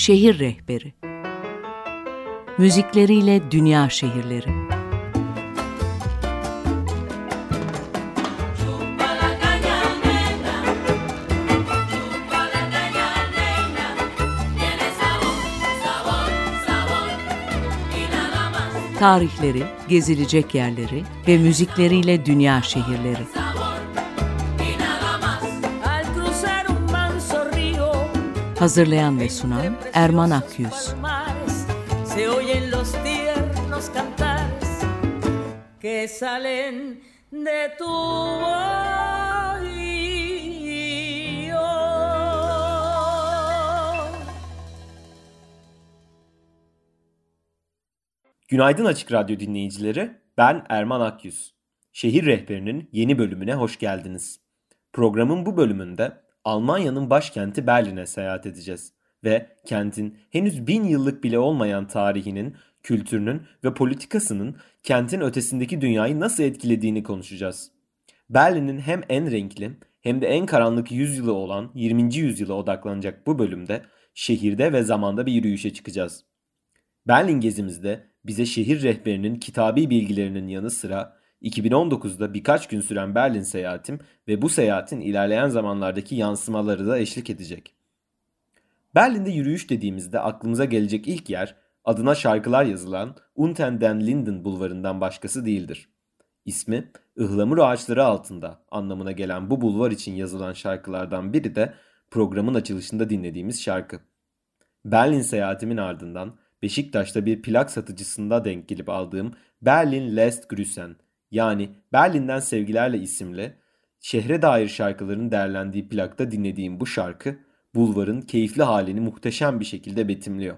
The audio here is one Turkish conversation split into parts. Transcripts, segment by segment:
Şehir Rehberi Müzikleriyle Dünya Şehirleri Tarihleri, gezilecek yerleri ve müzikleriyle dünya şehirleri. Hazırlayan ve sunan Erman Akyüz. que salen de tu Günaydın Açık Radyo dinleyicileri. Ben Erman Akyüz. Şehir Rehberi'nin yeni bölümüne hoş geldiniz. Programın bu bölümünde Almanya'nın başkenti Berlin'e seyahat edeceğiz ve kentin henüz bin yıllık bile olmayan tarihinin, kültürünün ve politikasının kentin ötesindeki dünyayı nasıl etkilediğini konuşacağız. Berlin'in hem en renkli hem de en karanlık yüzyılı olan 20. yüzyıla odaklanacak bu bölümde şehirde ve zamanda bir yürüyüşe çıkacağız. Berlin gezimizde bize şehir rehberinin kitabi bilgilerinin yanı sıra 2019'da birkaç gün süren Berlin seyahatim ve bu seyahatin ilerleyen zamanlardaki yansımaları da eşlik edecek. Berlin'de yürüyüş dediğimizde aklımıza gelecek ilk yer adına şarkılar yazılan Unten den Linden bulvarından başkası değildir. İsmi ıhlamur ağaçları altında anlamına gelen bu bulvar için yazılan şarkılardan biri de programın açılışında dinlediğimiz şarkı. Berlin seyahatimin ardından Beşiktaş'ta bir plak satıcısında denk gelip aldığım Berlin Last Grüßen yani Berlin'den Sevgilerle isimli şehre dair şarkıların derlendiği plakta dinlediğim bu şarkı bulvarın keyifli halini muhteşem bir şekilde betimliyor.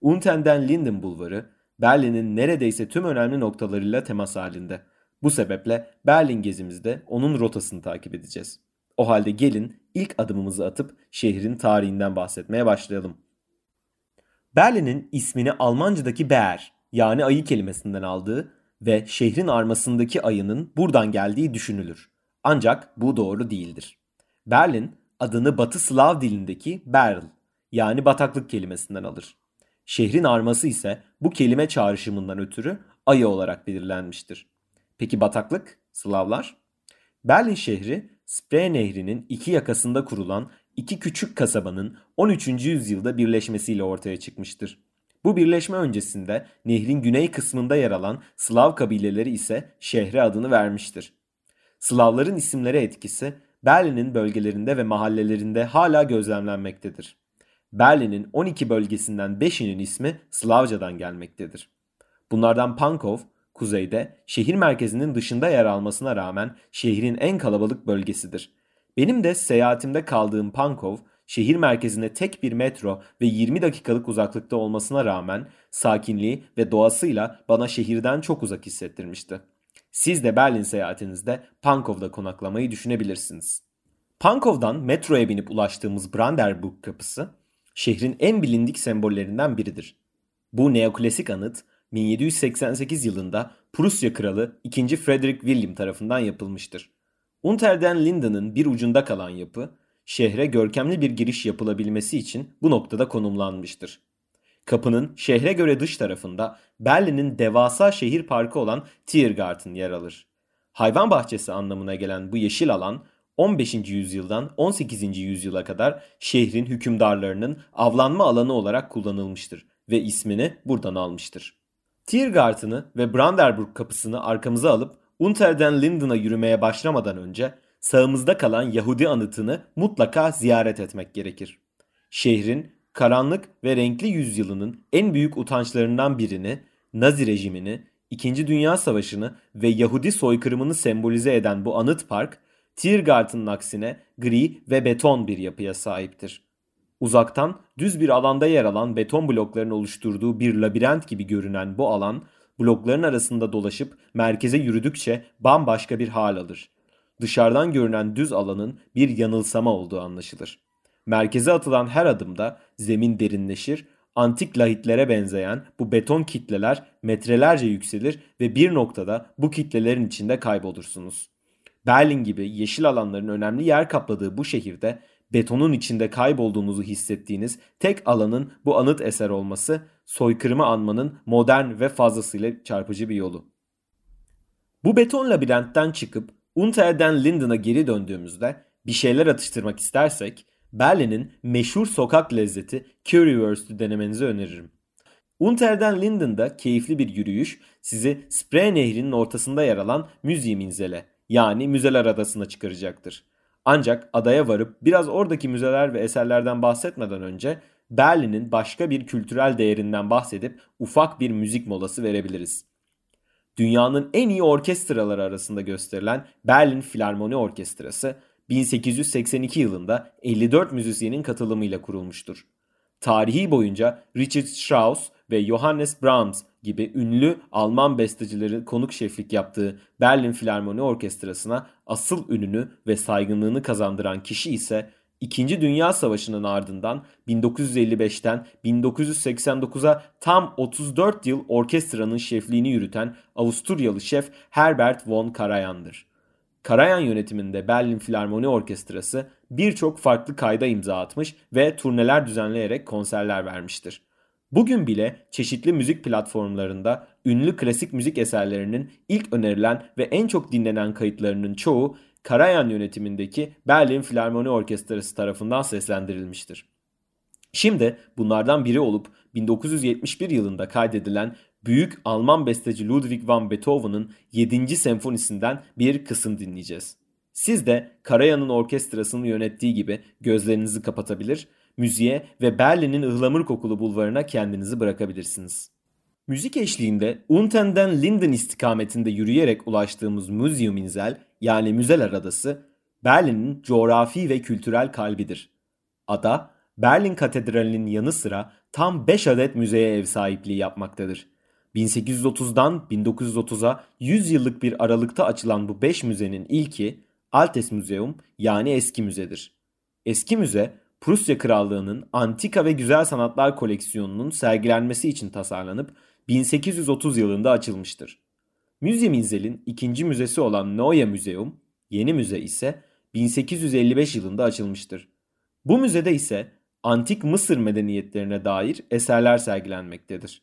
Unten'den Linden Bulvarı Berlin'in neredeyse tüm önemli noktalarıyla temas halinde. Bu sebeple Berlin gezimizde onun rotasını takip edeceğiz. O halde gelin ilk adımımızı atıp şehrin tarihinden bahsetmeye başlayalım. Berlin'in ismini Almancadaki Bär yani ayı kelimesinden aldığı ve şehrin armasındaki ayının buradan geldiği düşünülür. Ancak bu doğru değildir. Berlin adını Batı Slav dilindeki Berl yani bataklık kelimesinden alır. Şehrin arması ise bu kelime çağrışımından ötürü ayı olarak belirlenmiştir. Peki bataklık, Slavlar? Berlin şehri Spree Nehri'nin iki yakasında kurulan iki küçük kasabanın 13. yüzyılda birleşmesiyle ortaya çıkmıştır. Bu birleşme öncesinde nehrin güney kısmında yer alan Slav kabileleri ise şehre adını vermiştir. Slavların isimlere etkisi Berlin'in bölgelerinde ve mahallelerinde hala gözlemlenmektedir. Berlin'in 12 bölgesinden 5'inin ismi Slavcadan gelmektedir. Bunlardan Pankov, kuzeyde şehir merkezinin dışında yer almasına rağmen şehrin en kalabalık bölgesidir. Benim de seyahatimde kaldığım Pankov, şehir merkezine tek bir metro ve 20 dakikalık uzaklıkta olmasına rağmen sakinliği ve doğasıyla bana şehirden çok uzak hissettirmişti. Siz de Berlin seyahatinizde Pankov'da konaklamayı düşünebilirsiniz. Pankov'dan metroya binip ulaştığımız Brandenburg kapısı şehrin en bilindik sembollerinden biridir. Bu neoklasik anıt 1788 yılında Prusya Kralı 2. Frederick William tarafından yapılmıştır. Unter den Linden'ın bir ucunda kalan yapı, şehre görkemli bir giriş yapılabilmesi için bu noktada konumlanmıştır. Kapının şehre göre dış tarafında Berlin'in devasa şehir parkı olan Tiergarten yer alır. Hayvan bahçesi anlamına gelen bu yeşil alan 15. yüzyıldan 18. yüzyıla kadar şehrin hükümdarlarının avlanma alanı olarak kullanılmıştır ve ismini buradan almıştır. Tiergarten'ı ve Brandenburg kapısını arkamıza alıp Unterden Linden'a yürümeye başlamadan önce sağımızda kalan Yahudi anıtını mutlaka ziyaret etmek gerekir. Şehrin karanlık ve renkli yüzyılının en büyük utançlarından birini, Nazi rejimini, İkinci Dünya Savaşı'nı ve Yahudi soykırımını sembolize eden bu anıt park, Tiergarten'ın aksine gri ve beton bir yapıya sahiptir. Uzaktan düz bir alanda yer alan beton blokların oluşturduğu bir labirent gibi görünen bu alan, blokların arasında dolaşıp merkeze yürüdükçe bambaşka bir hal alır. Dışarıdan görünen düz alanın bir yanılsama olduğu anlaşılır. Merkeze atılan her adımda zemin derinleşir, antik lahitlere benzeyen bu beton kitleler metrelerce yükselir ve bir noktada bu kitlelerin içinde kaybolursunuz. Berlin gibi yeşil alanların önemli yer kapladığı bu şehirde betonun içinde kaybolduğunuzu hissettiğiniz tek alanın bu anıt eser olması soykırımı anmanın modern ve fazlasıyla çarpıcı bir yolu. Bu beton labirentten çıkıp Unterden Linden'a geri döndüğümüzde bir şeyler atıştırmak istersek Berlin'in meşhur sokak lezzeti Currywurst'ü denemenizi öneririm. Unterden Linden'da keyifli bir yürüyüş sizi Spree Nehri'nin ortasında yer alan Müziğiminzel'e yani Müzeler Adası'na çıkaracaktır. Ancak adaya varıp biraz oradaki müzeler ve eserlerden bahsetmeden önce Berlin'in başka bir kültürel değerinden bahsedip ufak bir müzik molası verebiliriz. Dünyanın en iyi orkestraları arasında gösterilen Berlin Filarmoni Orkestrası 1882 yılında 54 müzisyenin katılımıyla kurulmuştur. Tarihi boyunca Richard Strauss ve Johannes Brahms gibi ünlü Alman bestecileri konuk şeflik yaptığı Berlin Filarmoni Orkestrası'na asıl ününü ve saygınlığını kazandıran kişi ise İkinci Dünya Savaşı'nın ardından 1955'ten 1989'a tam 34 yıl orkestranın şefliğini yürüten Avusturyalı şef Herbert von Karajan'dır. Karajan yönetiminde Berlin Filarmoni Orkestrası birçok farklı kayda imza atmış ve turneler düzenleyerek konserler vermiştir. Bugün bile çeşitli müzik platformlarında ünlü klasik müzik eserlerinin ilk önerilen ve en çok dinlenen kayıtlarının çoğu Karajan yönetimindeki Berlin Filarmoni Orkestrası tarafından seslendirilmiştir. Şimdi bunlardan biri olup 1971 yılında kaydedilen büyük Alman besteci Ludwig van Beethoven'ın 7. senfonisinden bir kısım dinleyeceğiz. Siz de Karajan'ın orkestrasını yönettiği gibi gözlerinizi kapatabilir, müziğe ve Berlin'in ıhlamur kokulu bulvarına kendinizi bırakabilirsiniz. Müzik eşliğinde Unten'den Linden istikametinde yürüyerek ulaştığımız Museum Insel yani Müzeler Adası Berlin'in coğrafi ve kültürel kalbidir. Ada Berlin Katedrali'nin yanı sıra tam 5 adet müzeye ev sahipliği yapmaktadır. 1830'dan 1930'a 100 yıllık bir aralıkta açılan bu 5 müzenin ilki Altes Museum yani Eski Müzedir. Eski Müze Prusya Krallığı'nın antika ve güzel sanatlar koleksiyonunun sergilenmesi için tasarlanıp 1830 yılında açılmıştır. Müze Minzel'in ikinci müzesi olan Neue Museum, yeni müze ise 1855 yılında açılmıştır. Bu müzede ise antik Mısır medeniyetlerine dair eserler sergilenmektedir.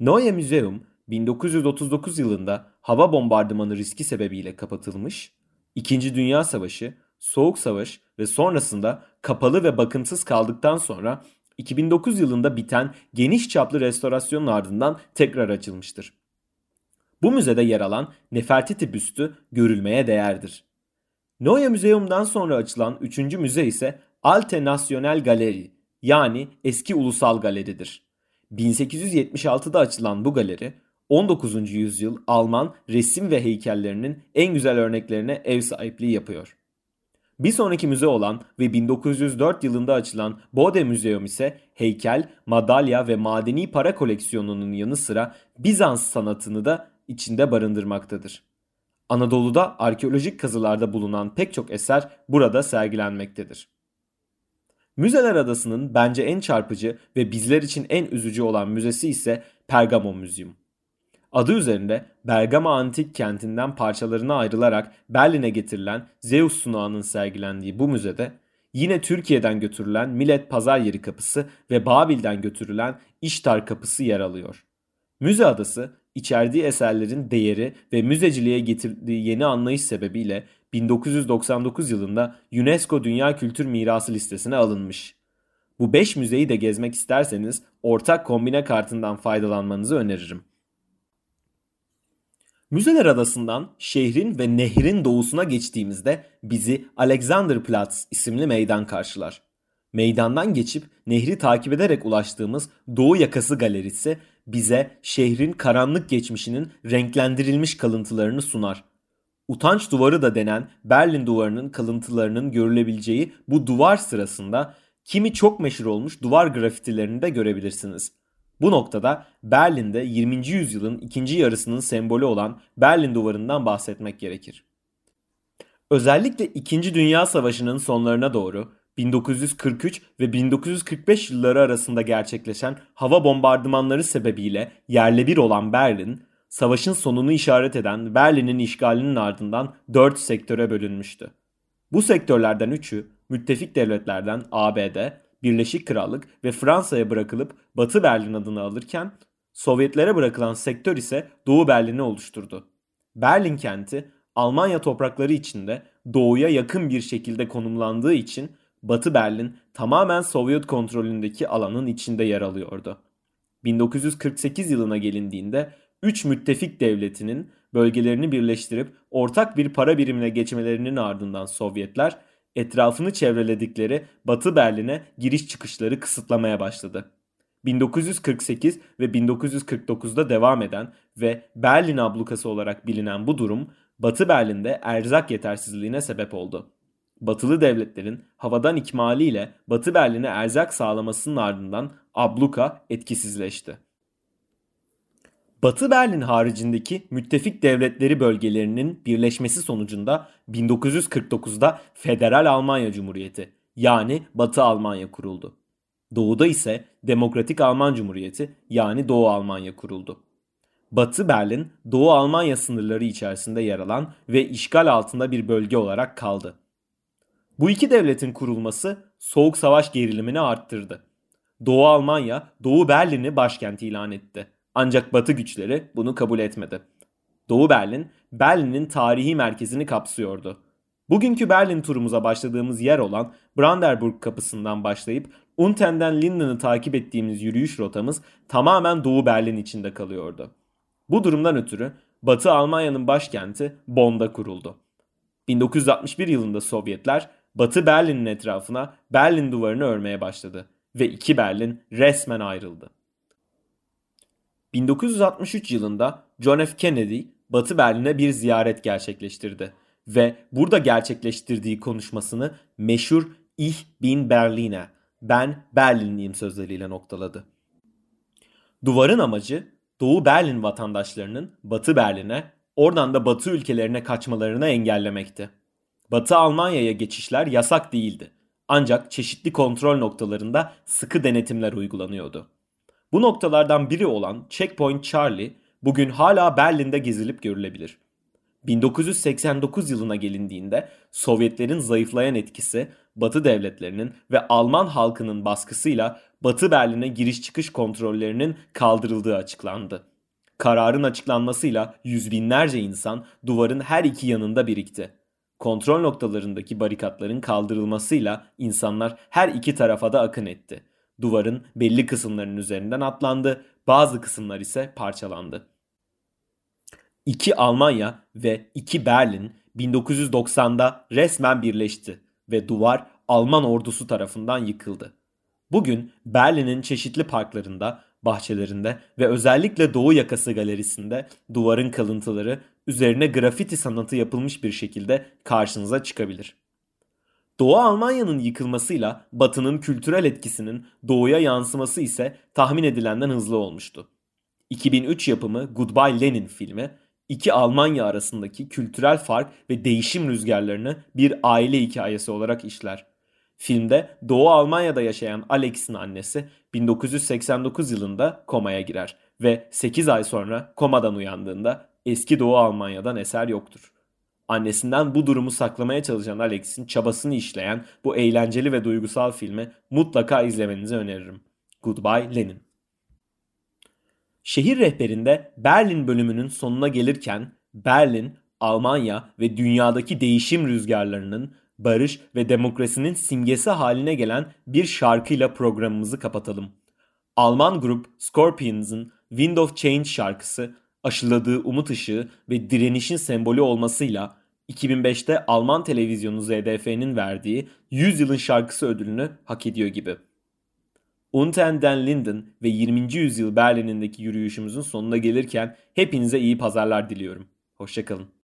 Neue Museum 1939 yılında hava bombardımanı riski sebebiyle kapatılmış, İkinci Dünya Savaşı, Soğuk Savaş ve sonrasında kapalı ve bakımsız kaldıktan sonra 2009 yılında biten geniş çaplı restorasyonun ardından tekrar açılmıştır. Bu müzede yer alan Nefertiti büstü görülmeye değerdir. Neue Museum'dan sonra açılan üçüncü müze ise Alte National Galeri yani eski ulusal galeridir. 1876'da açılan bu galeri 19. yüzyıl Alman resim ve heykellerinin en güzel örneklerine ev sahipliği yapıyor. Bir sonraki müze olan ve 1904 yılında açılan Bode Müzeum ise heykel, madalya ve madeni para koleksiyonunun yanı sıra Bizans sanatını da içinde barındırmaktadır. Anadolu'da arkeolojik kazılarda bulunan pek çok eser burada sergilenmektedir. Müzeler Adası'nın bence en çarpıcı ve bizler için en üzücü olan müzesi ise Pergamon Müzium. Adı üzerinde Bergama antik kentinden parçalarına ayrılarak Berlin'e getirilen Zeus sunağının sergilendiği bu müzede yine Türkiye'den götürülen Millet Pazar Yeri Kapısı ve Babil'den götürülen İştar Kapısı yer alıyor. Müze adası içerdiği eserlerin değeri ve müzeciliğe getirdiği yeni anlayış sebebiyle 1999 yılında UNESCO Dünya Kültür Mirası listesine alınmış. Bu 5 müzeyi de gezmek isterseniz ortak kombine kartından faydalanmanızı öneririm. Müzeler Adası'ndan şehrin ve nehrin doğusuna geçtiğimizde bizi Alexanderplatz isimli meydan karşılar. Meydandan geçip nehri takip ederek ulaştığımız Doğu Yakası Galerisi bize şehrin karanlık geçmişinin renklendirilmiş kalıntılarını sunar. Utanç duvarı da denen Berlin duvarının kalıntılarının görülebileceği bu duvar sırasında kimi çok meşhur olmuş duvar grafitilerini de görebilirsiniz. Bu noktada Berlin'de 20. yüzyılın ikinci yarısının sembolü olan Berlin Duvarı'ndan bahsetmek gerekir. Özellikle 2. Dünya Savaşı'nın sonlarına doğru 1943 ve 1945 yılları arasında gerçekleşen hava bombardımanları sebebiyle yerle bir olan Berlin, savaşın sonunu işaret eden Berlin'in işgalinin ardından 4 sektöre bölünmüştü. Bu sektörlerden 3'ü müttefik devletlerden ABD, Birleşik Krallık ve Fransa'ya bırakılıp Batı Berlin adını alırken Sovyetlere bırakılan sektör ise Doğu Berlin'i oluşturdu. Berlin kenti Almanya toprakları içinde doğuya yakın bir şekilde konumlandığı için Batı Berlin tamamen Sovyet kontrolündeki alanın içinde yer alıyordu. 1948 yılına gelindiğinde 3 müttefik devletinin bölgelerini birleştirip ortak bir para birimine geçmelerinin ardından Sovyetler etrafını çevreledikleri Batı Berlin'e giriş çıkışları kısıtlamaya başladı. 1948 ve 1949'da devam eden ve Berlin ablukası olarak bilinen bu durum Batı Berlin'de erzak yetersizliğine sebep oldu. Batılı devletlerin havadan ikmaliyle Batı Berlin'e erzak sağlamasının ardından abluka etkisizleşti. Batı Berlin haricindeki müttefik devletleri bölgelerinin birleşmesi sonucunda 1949'da Federal Almanya Cumhuriyeti yani Batı Almanya kuruldu. Doğuda ise Demokratik Alman Cumhuriyeti yani Doğu Almanya kuruldu. Batı Berlin, Doğu Almanya sınırları içerisinde yer alan ve işgal altında bir bölge olarak kaldı. Bu iki devletin kurulması Soğuk Savaş gerilimini arttırdı. Doğu Almanya, Doğu Berlin'i başkent ilan etti. Ancak Batı güçleri bunu kabul etmedi. Doğu Berlin, Berlin'in tarihi merkezini kapsıyordu. Bugünkü Berlin turumuza başladığımız yer olan Brandenburg kapısından başlayıp Unten'den Linden'ı takip ettiğimiz yürüyüş rotamız tamamen Doğu Berlin içinde kalıyordu. Bu durumdan ötürü Batı Almanya'nın başkenti Bonn'da kuruldu. 1961 yılında Sovyetler Batı Berlin'in etrafına Berlin duvarını örmeye başladı ve iki Berlin resmen ayrıldı. 1963 yılında John F. Kennedy Batı Berlin'e bir ziyaret gerçekleştirdi ve burada gerçekleştirdiği konuşmasını meşhur Ich bin Berliner, ben Berlinliyim sözleriyle noktaladı. Duvarın amacı Doğu Berlin vatandaşlarının Batı Berlin'e, oradan da Batı ülkelerine kaçmalarını engellemekti. Batı Almanya'ya geçişler yasak değildi. Ancak çeşitli kontrol noktalarında sıkı denetimler uygulanıyordu. Bu noktalardan biri olan Checkpoint Charlie bugün hala Berlin'de gezilip görülebilir. 1989 yılına gelindiğinde Sovyetlerin zayıflayan etkisi Batı devletlerinin ve Alman halkının baskısıyla Batı Berlin'e giriş çıkış kontrollerinin kaldırıldığı açıklandı. Kararın açıklanmasıyla yüz binlerce insan duvarın her iki yanında birikti. Kontrol noktalarındaki barikatların kaldırılmasıyla insanlar her iki tarafa da akın etti. Duvarın belli kısımlarının üzerinden atlandı, bazı kısımlar ise parçalandı. İki Almanya ve iki Berlin 1990'da resmen birleşti ve duvar Alman ordusu tarafından yıkıldı. Bugün Berlin'in çeşitli parklarında, bahçelerinde ve özellikle Doğu Yakası Galerisi'nde duvarın kalıntıları üzerine grafiti sanatı yapılmış bir şekilde karşınıza çıkabilir. Doğu Almanya'nın yıkılmasıyla Batı'nın kültürel etkisinin Doğu'ya yansıması ise tahmin edilenden hızlı olmuştu. 2003 yapımı Goodbye Lenin filmi iki Almanya arasındaki kültürel fark ve değişim rüzgarlarını bir aile hikayesi olarak işler. Filmde Doğu Almanya'da yaşayan Alex'in annesi 1989 yılında komaya girer ve 8 ay sonra komadan uyandığında eski Doğu Almanya'dan eser yoktur. Annesinden bu durumu saklamaya çalışan Alex'in çabasını işleyen bu eğlenceli ve duygusal filmi mutlaka izlemenizi öneririm. Goodbye Lenin. Şehir rehberinde Berlin bölümünün sonuna gelirken Berlin, Almanya ve dünyadaki değişim rüzgarlarının barış ve demokrasinin simgesi haline gelen bir şarkıyla programımızı kapatalım. Alman grup Scorpions'ın Wind of Change şarkısı aşıladığı umut ışığı ve direnişin sembolü olmasıyla 2005'te Alman televizyonu ZDF'nin verdiği 100 yılın şarkısı ödülünü hak ediyor gibi. Unten den Linden ve 20. yüzyıl Berlin'indeki yürüyüşümüzün sonuna gelirken hepinize iyi pazarlar diliyorum. Hoşçakalın.